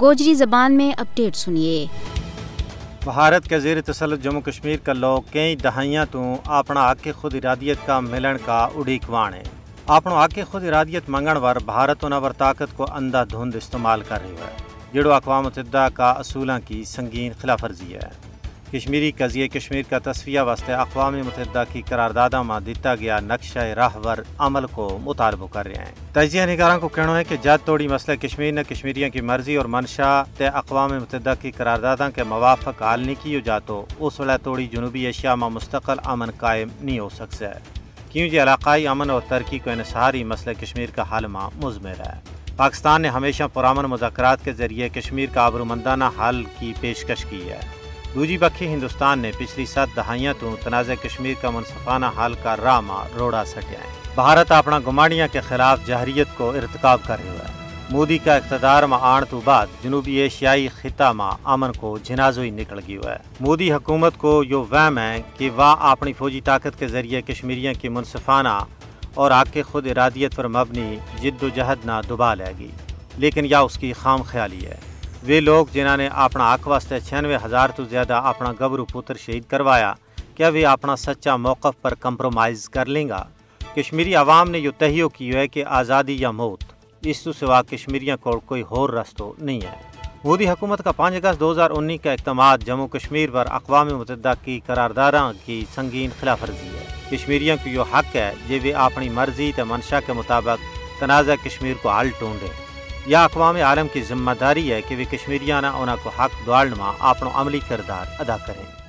گوجری زبان میں اپڈیٹ سنیے۔ بھارت کے زیر تسلط جموں کشمیر کا لوگ کئی دہائیاں تو اپنا حق خود ارادیت کا ملن کا اڑیکوان ہے اپنا حق خود ارادیت منگن ور بھارت انور طاقت کو اندھا دھند استعمال کر رہی ہے، جڑو اقوام متحدہ کا اصولوں کی سنگین خلاف ورزی ہے۔ کشمیری قضیے کشمیر کا تصفیہ واسطے اقوام متحدہ کی قراردادہ میں دیتا گیا، نقشہ راہ ور عمل کو مطالبہ کر رہے ہیں۔ تجزیہ نگاروں کو کہنا ہے کہ جد توڑی مسئلہ کشمیر نے کشمیریوں کی مرضی اور منشا تے اقوام متحدہ کی قراردادہ کے موافق حال نہیں کی جاتو، اس وقت توڑی جنوبی ایشیا میں مستقل امن قائم نہیں ہو سکتا ہے کیوں جی علاقائی امن اور ترقی کو انحصاری مسئلہ کشمیر کا حل ماں مضمر ہے۔ پاکستان نے ہمیشہ پرامن مذاکرات کے ذریعے کشمیر کا آبرومندانہ حل کی پیشکش کی ہے۔ دوجی بکھی ہندوستان نے پچھلی سات دہائیاں تو تنازع کشمیر کا منصفانہ حل کا راما روڑا سٹیا ہے بھارت اپنا گماڑیاں کے خلاف جہریت کو ارتکاب کر رہا ہے۔ مودی کا اقتدار میں آن تو بعد جنوبی ایشیائی خطہ میں امن کو جنازو ہی نکل گئی ہے۔ مودی حکومت کو یہ وہم ہے کہ وہ اپنی فوجی طاقت کے ذریعے کشمیریوں کی منصفانہ اور آگ کے خود ارادیت پر مبنی جد و جہد نہ دبا لے گی، لیکن یا اس کی خام خیالی ہے۔ وہ لوگ جنہوں نے اپنا حق واسطے چھیانوے ہزار تو زیادہ اپنا گبرو پتر شہید کروایا، کیا وہ اپنا سچا موقف پر کمپرومائز کر لیں گا؟ کشمیری عوام نے یہ تہیو کی ہے کہ آزادی یا موت، اس تو سوا کشمیریوں کو کوئی ہور رستو نہیں ہے۔ مودی حکومت کا پانچ اگست دو ہزار انیس کا اقدامات جموں کشمیر پر اقوام متحدہ کی قرارداروں کی سنگین خلاف ورزی ہے۔ کشمیریوں کو یہ حق ہے جی وہ اپنی مرضی تے منشا کے مطابق تنازع کشمیر کو حل ٹونڈے۔ یا اقوام عالم کی ذمہ داری ہے کہ وہ کشمیریانہ انہوں کو حق دوڑ اپنا عملی کردار ادا کریں۔